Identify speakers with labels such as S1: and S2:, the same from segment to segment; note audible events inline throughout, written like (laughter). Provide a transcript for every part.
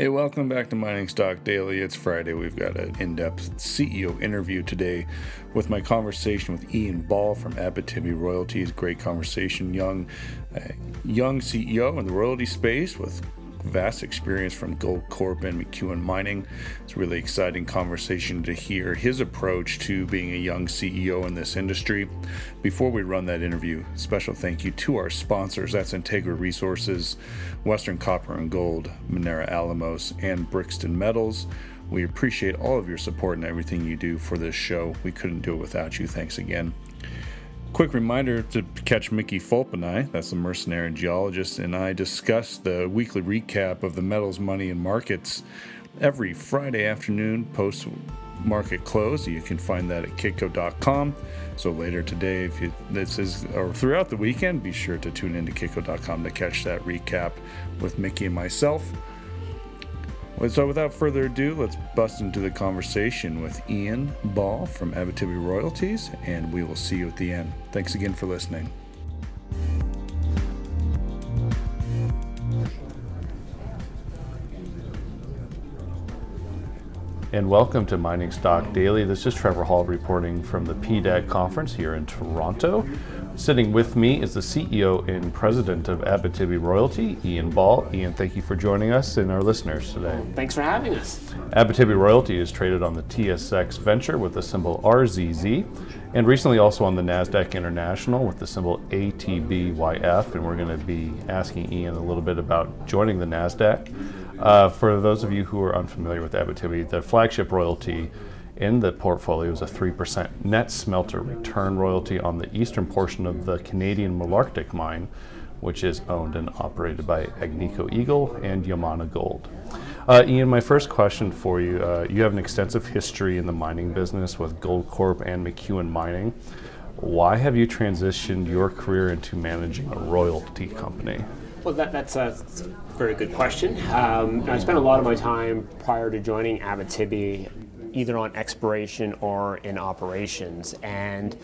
S1: Hey, welcome back to Mining Stock Daily. It's Friday. We've got an in depth CEO interview today with my conversation with Ian Ball from Abitibi Royalties. Great conversation. Young, uh, young CEO in the royalty space with vast experience from Goldcorp and McEwen Mining. It's a really exciting conversation to hear his approach to being a young CEO in this industry. Before we run that interview, special thank you to our sponsors. That's Integra Resources, Western Copper and Gold, Minera Alamos, and Brixton Metals. We appreciate all of your support and everything you do for this show. We couldn't do it without you. Thanks again. Quick reminder to catch Mickey Fulp and I, that's the mercenary geologist, and I discuss the weekly recap of the metals, money, and markets every Friday afternoon post market close. You can find that at kitco.com. So later today, if you, this is or throughout the weekend, be sure to tune into kitco.com to catch that recap with Mickey and myself. So, without further ado, let's bust into the conversation with Ian Ball from Abitibi Royalties, and we will see you at the end. Thanks again for listening. And welcome to Mining Stock Daily. This is Trevor Hall reporting from the PDAC conference here in Toronto. Sitting with me is the CEO and president of Abitibi Royalty, Ian Ball. Ian, thank you for joining us and our listeners today.
S2: Thanks for having us.
S1: Abitibi Royalty is traded on the TSX Venture with the symbol RZZ and recently also on the NASDAQ International with the symbol ATBYF. And we're going to be asking Ian a little bit about joining the NASDAQ. Uh, for those of you who are unfamiliar with Abitibi, the flagship royalty in the portfolio is a 3% net smelter return royalty on the eastern portion of the Canadian Malartic mine, which is owned and operated by Agnico Eagle and Yamana Gold. Uh, Ian, my first question for you uh, you have an extensive history in the mining business with Goldcorp and McEwen Mining. Why have you transitioned your career into managing a royalty company?
S2: Well, that, that's a very good question. Um, I spent a lot of my time prior to joining Abitibi either on exploration or in operations. And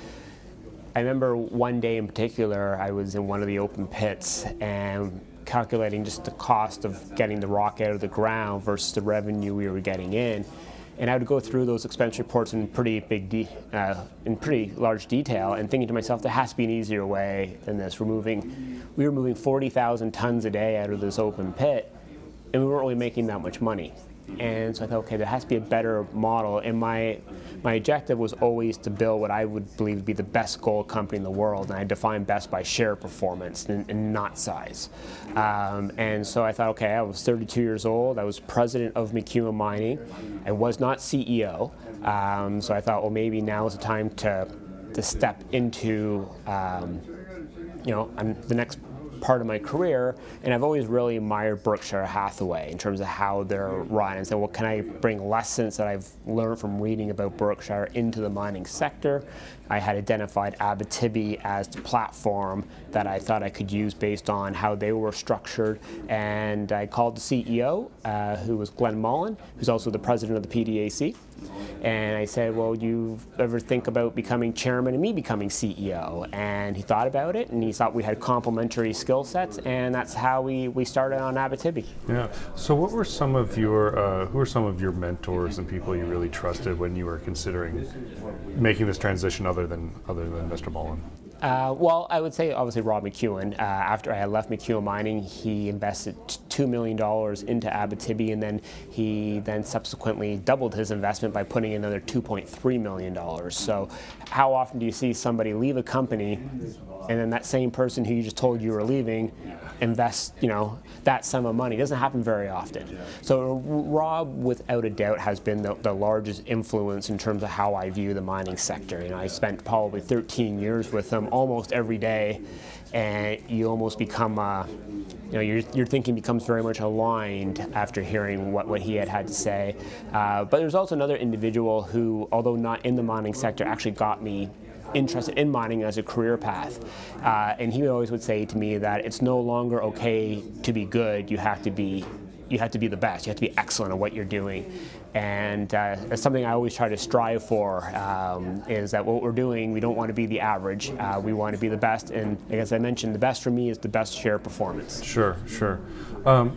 S2: I remember one day in particular, I was in one of the open pits and calculating just the cost of getting the rock out of the ground versus the revenue we were getting in. And I would go through those expense reports in pretty big, de- uh, in pretty large detail, and thinking to myself, there has to be an easier way than this. We're moving, we were moving 40,000 tons a day out of this open pit, and we weren't really making that much money. And so I thought, okay, there has to be a better model. And my my objective was always to build what I would believe to be the best gold company in the world. And I define best by share performance and, and not size. Um, and so I thought, okay, I was 32 years old. I was president of McEwen Mining. I was not CEO. Um, so I thought, well, maybe now is the time to to step into um, you know, I'm the next part of my career, and I've always really admired Berkshire Hathaway in terms of how they're run and said, well, can I bring lessons that I've learned from reading about Berkshire into the mining sector? I had identified Abitibi as the platform that I thought I could use based on how they were structured, and I called the CEO, uh, who was Glenn Mullan, who's also the president of the PDAC. And I said, Well, you ever think about becoming chairman and me becoming CEO? And he thought about it and he thought we had complementary skill sets, and that's how we, we started on Abitibi.
S1: Yeah. So, what were some of your, uh, who were some of your mentors and people you really trusted when you were considering making this transition other than, other than Mr. Mullan?
S2: Uh, well, I would say obviously Rob McEwen. Uh, after I had left McEwen Mining, he invested two million dollars into Abitibi, and then he then subsequently doubled his investment by putting another 2.3 million dollars. So, how often do you see somebody leave a company and then that same person who you just told you were leaving invest, you know, that sum of money. It doesn't happen very often. So Rob, without a doubt, has been the, the, largest influence in terms of how I view the mining sector. You know, I spent probably 13 years with him almost every day, and you almost become, uh, you know, your, your thinking becomes very much aligned after hearing what, what he had had to say. Uh, but there's also another individual who, although not in the mining sector, actually got me interested in mining as a career path. Uh, and he always would say to me that it's no longer okay to be good, you have to be you have to be the best. You have to be excellent at what you're doing, and uh, it's something I always try to strive for. Um, is that what we're doing? We don't want to be the average. Uh, we want to be the best. And as I mentioned, the best for me is the best share performance.
S1: Sure, sure. Um,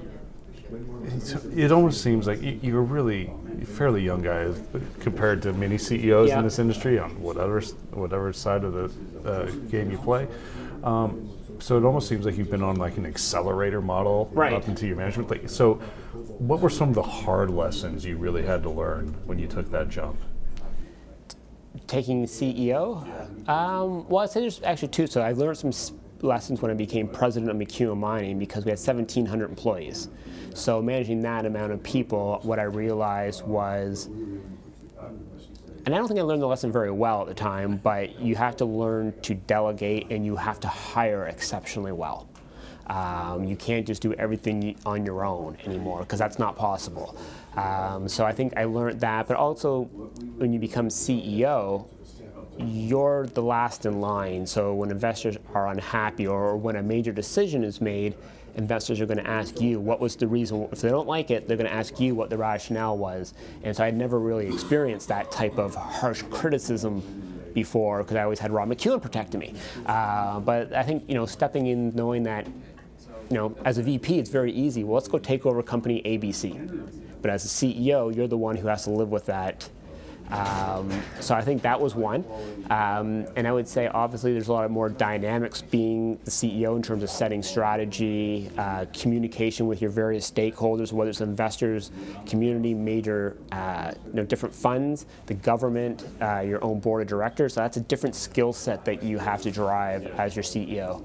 S1: it almost seems like you're really fairly young guys compared to many CEOs yeah. in this industry on whatever whatever side of the uh, game you play. Um, so it almost seems like you've been on like an accelerator model
S2: right.
S1: up into your management. Like, so, what were some of the hard lessons you really had to learn when you took that jump?
S2: Taking CEO, um, well, I'd say there's actually two. So I learned some lessons when I became president of McEwen Mining because we had 1,700 employees. So managing that amount of people, what I realized was, and I don't think I learned the lesson very well at the time, but you have to learn to delegate and you have to hire exceptionally well. Um, you can't just do everything on your own anymore because that's not possible. Um, so I think I learned that, but also when you become CEO, you're the last in line. So when investors are unhappy or when a major decision is made, investors are going to ask you what was the reason. If they don't like it, they're going to ask you what the rationale was. And so I'd never really experienced that type of harsh criticism before because I always had Rob McEwen protecting me. Uh, but I think you know stepping in, knowing that you know as a VP, it's very easy. Well, let's go take over company ABC. But as a CEO, you're the one who has to live with that um, so I think that was one. Um, and I would say obviously there's a lot of more dynamics being the CEO in terms of setting strategy, uh, communication with your various stakeholders, whether it's investors, community, major, uh, you know, different funds, the government, uh, your own board of directors. So that's a different skill set that you have to drive as your CEO.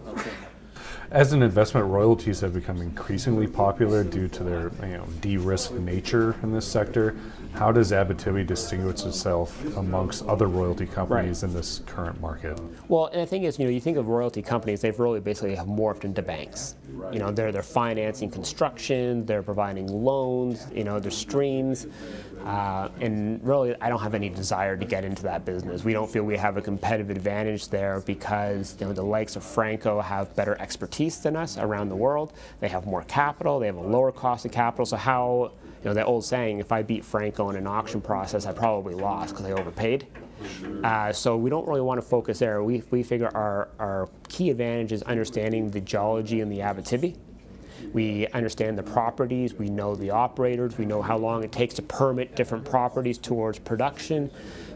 S1: As an investment, royalties have become increasingly popular due to their you know, de-risk nature in this sector. How does Abitibi distinguish itself amongst other royalty companies right. in this current market?
S2: Well, and the thing is, you know, you think of royalty companies, they've really basically have morphed into banks. You know, they're they're financing construction, they're providing loans, you know, they're streams. Uh, and really, I don't have any desire to get into that business. We don't feel we have a competitive advantage there because you know, the likes of Franco have better expertise than us around the world. They have more capital, they have a lower cost of capital. So, how, you know, that old saying, if I beat Franco in an auction process, I probably lost because I overpaid. Uh, so we don't really want to focus there. We, we figure our, our key advantage is understanding the geology and the Abitibi we understand the properties, we know the operators, we know how long it takes to permit different properties towards production.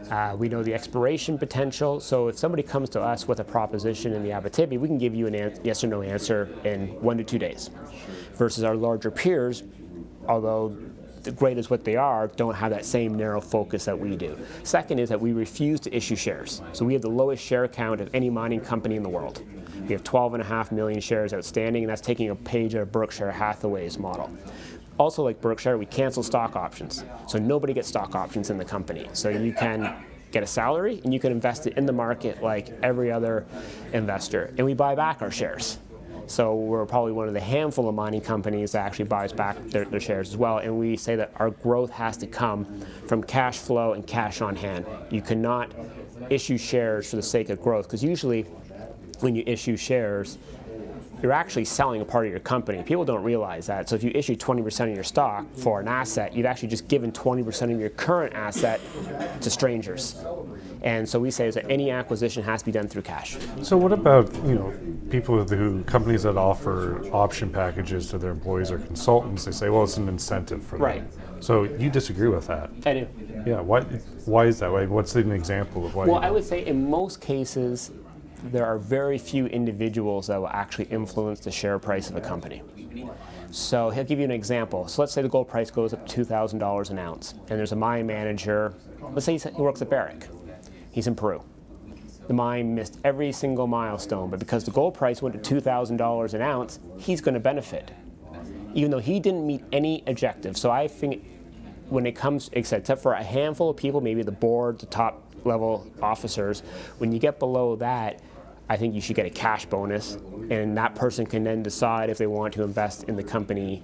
S2: Uh, we know the exploration potential. So if somebody comes to us with a proposition in the Abitibi, we can give you an an- yes or no answer in one to two days. Versus our larger peers, although the great as what they are, don't have that same narrow focus that we do. Second is that we refuse to issue shares. So we have the lowest share count of any mining company in the world. We have 12.5 million shares outstanding, and that's taking a page out of Berkshire Hathaway's model. Also, like Berkshire, we cancel stock options. So nobody gets stock options in the company. So you can get a salary and you can invest it in the market like every other investor. And we buy back our shares. So we're probably one of the handful of mining companies that actually buys back their, their, shares as well. And we say that our growth has to come from cash flow and cash on hand. You cannot issue shares for the sake of growth because usually when you issue shares, you're actually selling a part of your company. People don't realize that. So if you issue 20% of your stock for an asset, you've actually just given 20% of your current asset to strangers. And so we say that any acquisition has to be done through cash.
S1: So what about you know people who companies that offer option packages to their employees or consultants? They say, well, it's an incentive for them.
S2: Right.
S1: So you disagree with that?
S2: I do.
S1: Yeah. Why? Why is that? What's an example of why?
S2: Well, I would say in most cases, there are very few individuals that will actually influence the share price of a company. So he'll give you an example. So let's say the gold price goes up $2,000 an ounce, and there's a mine manager. Let's say he works at Barrick. He's in Peru. The mine missed every single milestone, but because the gold price went to $2,000 an ounce, he's going to benefit, even though he didn't meet any objective. So I think when it comes, except for a handful of people, maybe the board, the top level officers, when you get below that, I think you should get a cash bonus, and that person can then decide if they want to invest in the company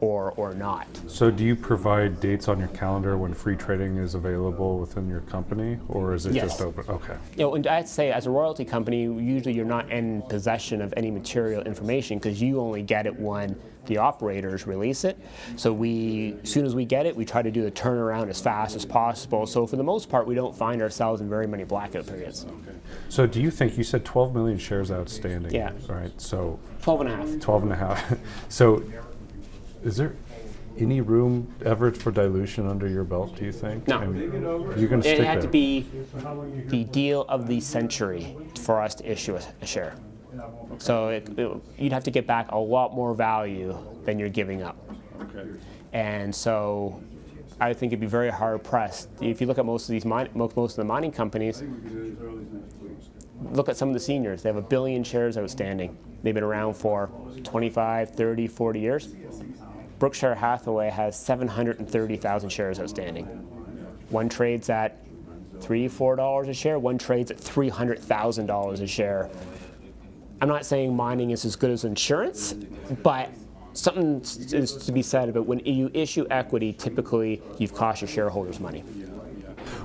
S2: or or not.
S1: So, do you provide dates on your calendar when free trading is available within your company, or is it
S2: yes.
S1: just open? Okay.
S2: You know, and I'd say as a royalty company, usually you're not in possession of any material information because you only get it when the operators release it. So we, as soon as we get it, we try to do the turnaround as fast as possible. So for the most part, we don't find ourselves in very many blackout periods.
S1: Okay. So do you think you said 12 million shares outstanding?
S2: Yeah.
S1: Right. So
S2: 12 and a half.
S1: 12 and a half. (laughs) so is there any room ever for dilution under your belt? Do you think?
S2: No.
S1: I mean, you're going to stick
S2: It had
S1: there.
S2: to be the deal of the century for us to issue a, a share. So it, it- you'd have to get back a lot more value than you're giving up. And so I think it'd be very hard pressed. If you look at most of these mine, most, most of the mining companies, look at some of the seniors. They have a billion shares outstanding. They've been around for 25, 30, 40 years. Berkshire Hathaway has 730,000 shares outstanding. One trades at three, four dollars a share. One trades at three hundred thousand dollars a share. I'm not saying mining is as good as insurance, but something is to be said about when you issue equity. Typically, you've cost your shareholders money.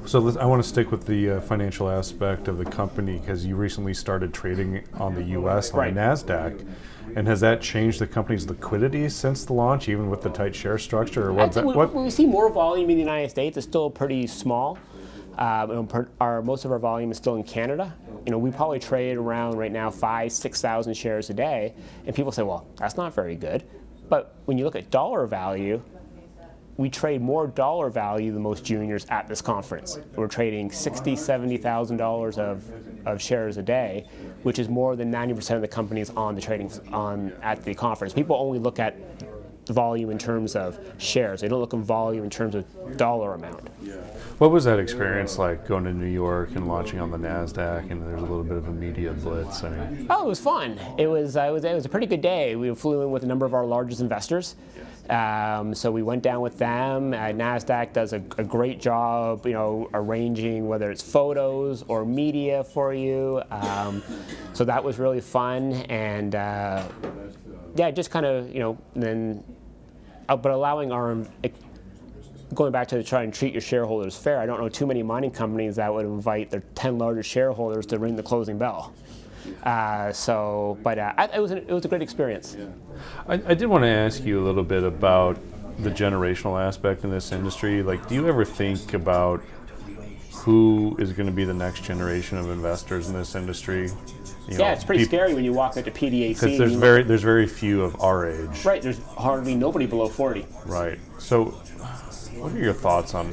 S1: So I want to stick with the uh, financial aspect of the company because you recently started trading on the U.S. on
S2: Right.
S1: the Nasdaq, and has that changed the company's liquidity since the launch, even with the tight share structure? Or what? that-
S2: we,
S1: what
S2: we see more volume in the United States. It's still pretty small. Um, our, most of our volume is still in Canada. You know, we probably trade around right now five, six thousand shares a day, and people say, "Well, that's not very good." But when you look at dollar value, we trade more dollar value than most juniors at this conference. We're trading sixty, seventy thousand dollars of of shares a day, which is more than ninety percent of the companies on the trading on at the conference. People only look at volume in terms of shares. They don't look at volume in terms of dollar amount.
S1: What was that experience like going to New York and launching on the Nasdaq? And there's a little bit of a media blitz. I mean,
S2: Oh, it was fun. It was, uh, it was, it was a pretty good day. We flew in with a number of our largest investors. Um, so we went down with them. Uh, Nasdaq does a, a great job, you know, arranging whether it's photos or media for you. Um, so that was really fun, and uh, yeah, just kind of you know, then, uh, but allowing our going back to try and treat your shareholders fair, I don't know too many mining companies that would invite their 10 largest shareholders to ring the closing bell. Uh, so, but uh, I, it, was an, it was a great experience.
S1: I, I did want to ask you a little bit about the generational aspect in this industry. Like, do you ever think about who is going to be the next generation of investors in this industry? You
S2: Yeah, it's pretty scary when you walk into PDAC.
S1: Because there's very there's very few of our age.
S2: right, there's hardly nobody below 40.
S1: Right. So, what are your thoughts on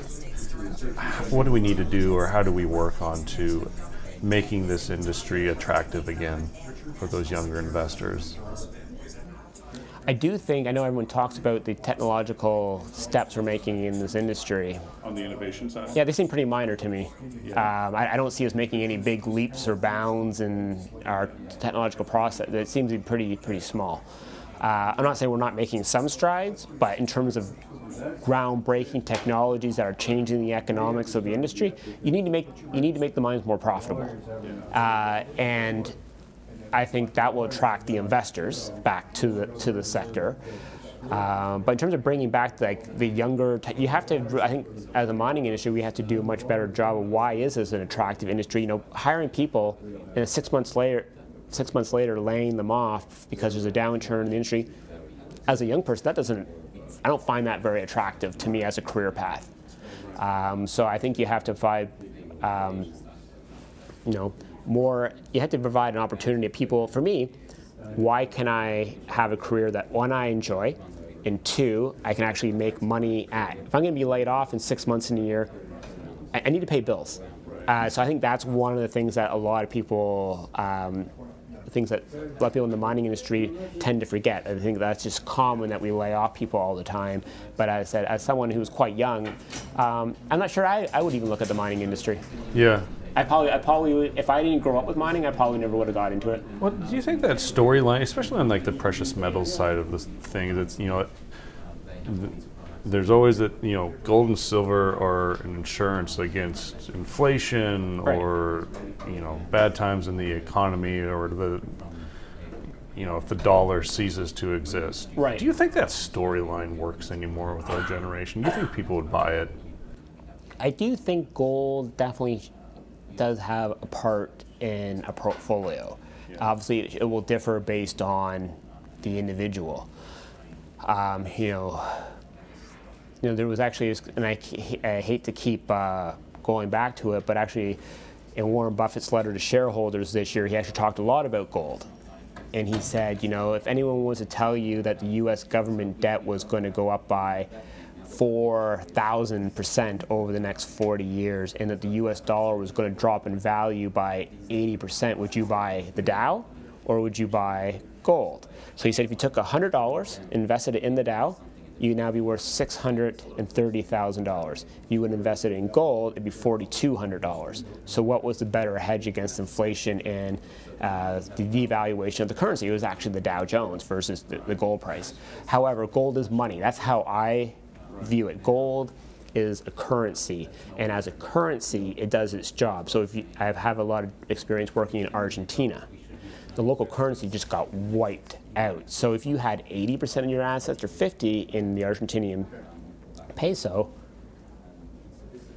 S1: what do we need to do, or how do we work on to making this industry attractive again for those younger investors?
S2: I do think, I know everyone talks about the technological steps we're making in this industry.
S1: On the innovation side.
S2: Yeah, they seem pretty minor to me. Um, I, I don't see us making any big leaps or bounds in our technological process. It seems to be pretty pretty small. Uh, I'm not saying we're not making some strides, but in terms of groundbreaking technologies that are changing the economics of the industry, you need to make you need to make the mines more profitable, uh, and I think that will attract the investors back to the to the sector. Um, but in terms of bringing back like the younger, te- you have to. I think as a mining industry, we have to do a much better job of why is this an attractive industry? You know, hiring people and six months later, six months later, laying them off because there's a downturn in the industry. As a young person, that doesn't. I don't find that very attractive to me as a career path. Um, so I think you have to provide, um, you know, more. You have to provide an opportunity to people. For me, why can I have a career that one I enjoy, and two I can actually make money at? If I'm going to be laid off in six months in a year, I, I need to pay bills. Uh, so I think that's one of the things that a lot of people. Um, Things that a lot of people in the mining industry tend to forget. I think that's just common that we lay off people all the time. But as I said, as someone who's quite young, um, I'm not sure I, I would even look at the mining industry.
S1: Yeah.
S2: I probably, I probably, if I didn't grow up with mining, I probably never would have got into it.
S1: Well, do you think that storyline, especially on like the precious metals side of this thing, that's you know, there's always that you know, gold and silver are an insurance against inflation
S2: Right.
S1: or you know, bad times in the economy or the you know, if the dollar ceases to exist.
S2: Right.
S1: Do you think that storyline works anymore with our generation? Do you think people would buy it?
S2: I do think gold definitely does have a part in a portfolio. Obviously, it will differ based on the individual. Um, you know, you know, there was actually, and I, I hate to keep uh, going back to it, but actually, in Warren Buffett's letter to shareholders this year, he actually talked a lot about gold. and he said, you know, if anyone was to tell you that the U.S. government debt was going to go up by 4,000% over the next 40 years and that the US dollar was going to drop in value by 80%, would you buy the Dow or would you buy gold? So he said if you took $100, invested it in the Dow, you'd now be worth $630,000. If you would invest it in gold, it'd be $4,200. So what was the better hedge against inflation and uh, the devaluation of the currency? It was actually the Dow Jones versus the, the gold price. However, gold is money. That's how I view it. Gold is a currency, and as a currency, it does its job. So if you, I have a lot of experience working in Argentina, the local currency just got wiped out. So if you had 80% of your assets or 50 in the Argentinian peso,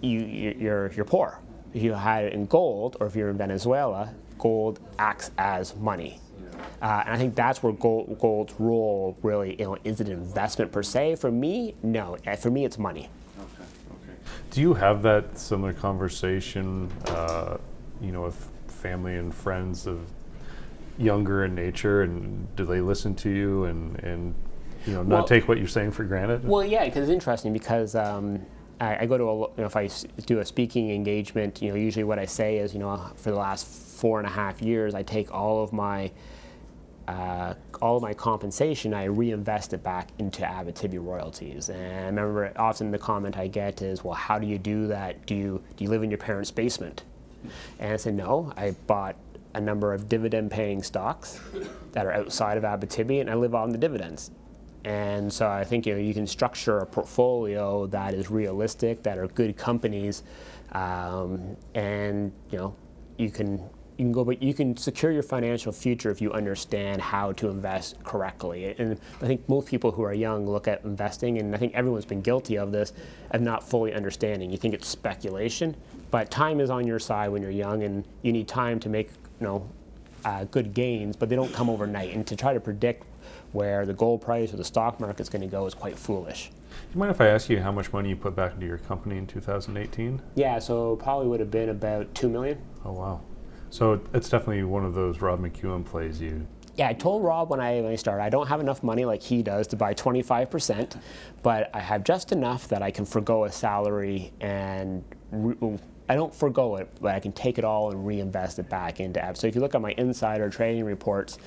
S2: you, you're, you're poor. If you had it in gold, or if you're in Venezuela, gold acts as money. Uh, and I think that's where gold, gold's role really, you know, is it an investment per se? For me, no. Uh, for me, it's money. Okay,
S1: okay. Do you have that similar conversation, uh, you know, with family and friends of younger in nature, and do they listen to you and and you know not well, take what you're saying for granted?
S2: Well, yeah, because it's interesting because. Um, I, I, go to a, you know, if I do a speaking engagement, you know, usually what I say is, you know, for the last four and a half years, I take all of my uh, all of my compensation, I reinvest it back into Abitibi royalties. And I remember often the comment I get is, well, how do you do that? Do you, do you live in your parents' basement? And I said, no, I bought a number of dividend paying stocks that are outside of Abitibi and I live on the dividends. And so I think you know you can structure a portfolio that is realistic, that are good companies, um, and you know you can you can go, but you can secure your financial future if you understand how to invest correctly. And I think most people who are young look at investing, and I think everyone's been guilty of this, of not fully understanding. You think it's speculation, but time is on your side when you're young, and you need time to make you know uh, good gains, but they don't come overnight. And to try to predict where the gold price or the stock market is going to go is quite foolish.
S1: Do you mind if I ask you how much money you put back into your company in 2018?
S2: Yeah, so probably would have been about two million.
S1: Oh wow. So it's definitely one of those Rob McEwen plays you.
S2: Yeah, I told Rob when I when I started, I don't have enough money like he does to buy 25%, but I have just enough that I can forego a salary and re- I don't forego it, but I can take it all and reinvest it back into apps. So if you look at my insider trading reports,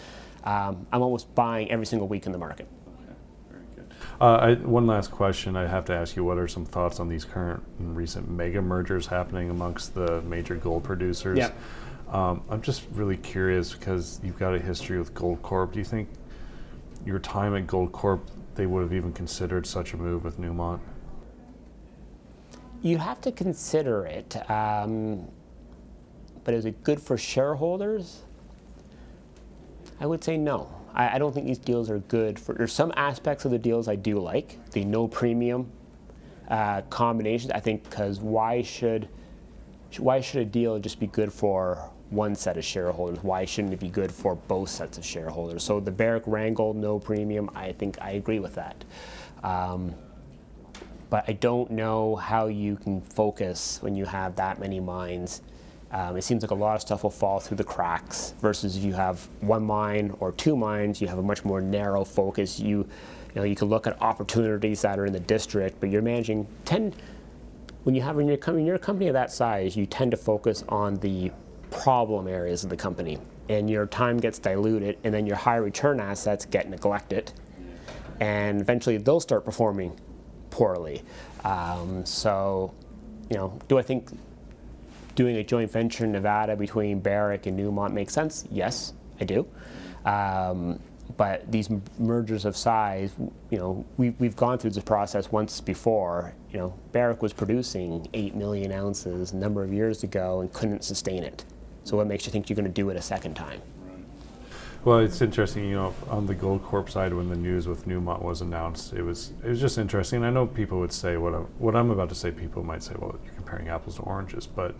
S2: um, I'm almost buying every single week in the market.
S1: Uh, I, one last question I have to ask you: What are some thoughts on these current and recent mega mergers happening amongst the major gold producers?
S2: Yeah.
S1: Um, I'm just really curious because you've got a history with Goldcorp. Do you think your time at Goldcorp they would have even considered such a move with Newmont?
S2: You have to consider it, um, but is it good for shareholders? I would say no. I, I, don't think these deals are good for. There's some aspects of the deals I do like. The no premium uh, combinations. I think because why should why should a deal just be good for one set of shareholders. Why shouldn't it be good for both sets of shareholders? So the Barrick Randgold no premium, I think I agree with that. Um, but I don't know how you can focus when you have that many mines. Um, it seems like a lot of stuff will fall through the cracks versus if you have one mine or two mines, you have a much more narrow focus. You, you know, you can look at opportunities that are in the district, but you're managing 10. When you have when you're, when you're a company of that size, you tend to focus on the problem areas of the company and your time gets diluted and then your high return assets get neglected and eventually they'll start performing poorly um, so you know do i think doing a joint venture in nevada between barrick and newmont makes sense yes i do um, but these mergers of size, you know, we, we've gone through this process once before. You know, Barrick was producing 8 million ounces a number of years ago and couldn't sustain it. So what makes you think you're going to do it a second time?
S1: Well, it's interesting, you know, on the Goldcorp side, when the news with Newmont was announced, it was it was just interesting. I know people would say what I'm, what I'm about to say. People might say, well, you're comparing apples to oranges, but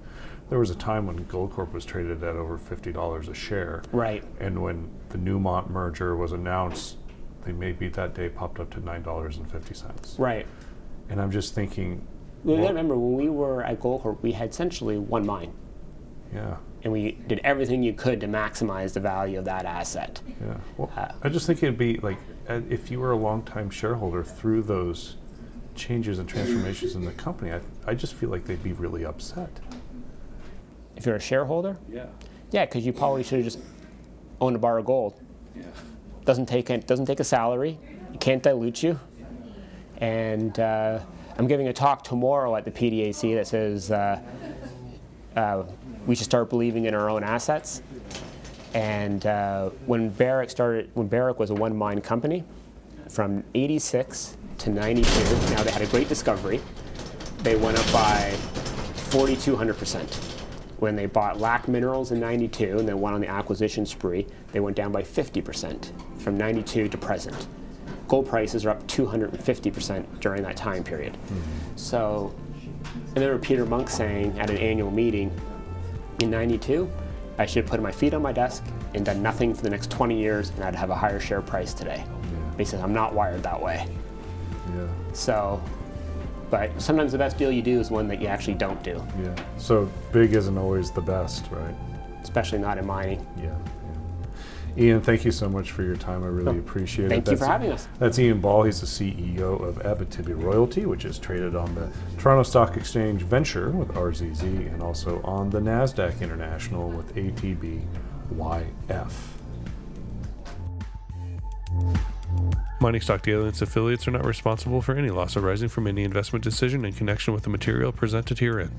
S1: there was a time when Goldcorp was traded at over fifty dollars a share.
S2: Right.
S1: And when the Newmont merger was announced, they maybe that day popped up to nine dollars and fifty cents.
S2: Right.
S1: And I'm just thinking.
S2: Well, well, remember when we were at Goldcorp, we had essentially one mine.
S1: Yeah
S2: and we did everything you could to maximize the value of that asset.
S1: Yeah. Well, uh, I just think it'd be like uh, if you were a long-time shareholder through those changes and transformations in the company, I, I just feel like they'd be really upset.
S2: If you're a shareholder?
S1: Yeah.
S2: Yeah, because you probably should have just owned a bar of gold.
S1: Yeah.
S2: Doesn't take a, doesn't take a salary. It can't dilute you. And uh, I'm giving a talk tomorrow at the PDAC that says uh, uh, we should start believing in our own assets. And uh, when Barrick started, when Barrick was a one mine company, from 86 to 92, now they had a great discovery. They went up by 4,200%. When they bought Lac Minerals in 92 and then went on the acquisition spree, they went down by 50% from 92 to present. Gold prices are up 250% during that time period. Mm-hmm. So, I remember Peter Munk saying at an annual meeting in 92, I should have put my feet on my desk and done nothing for the next 20 years and I'd have a higher share price today. Yeah. He says, I'm not wired that way.
S1: Yeah.
S2: So, but sometimes the best deal you do is one that you actually don't do.
S1: Yeah. So big isn't always the best, right?
S2: Especially not in mining.
S1: Yeah. Ian, thank you so much for your time. I really appreciate
S2: thank
S1: it.
S2: Thank you for having us.
S1: That's Ian Ball. He's the CEO of Abitibi Royalty, which is traded on the Toronto Stock Exchange Venture with RZZ and also on the NASDAQ International with ATBYF. Mining Stock Daily and its affiliates are not responsible for any loss arising from any investment decision in connection with the material presented herein.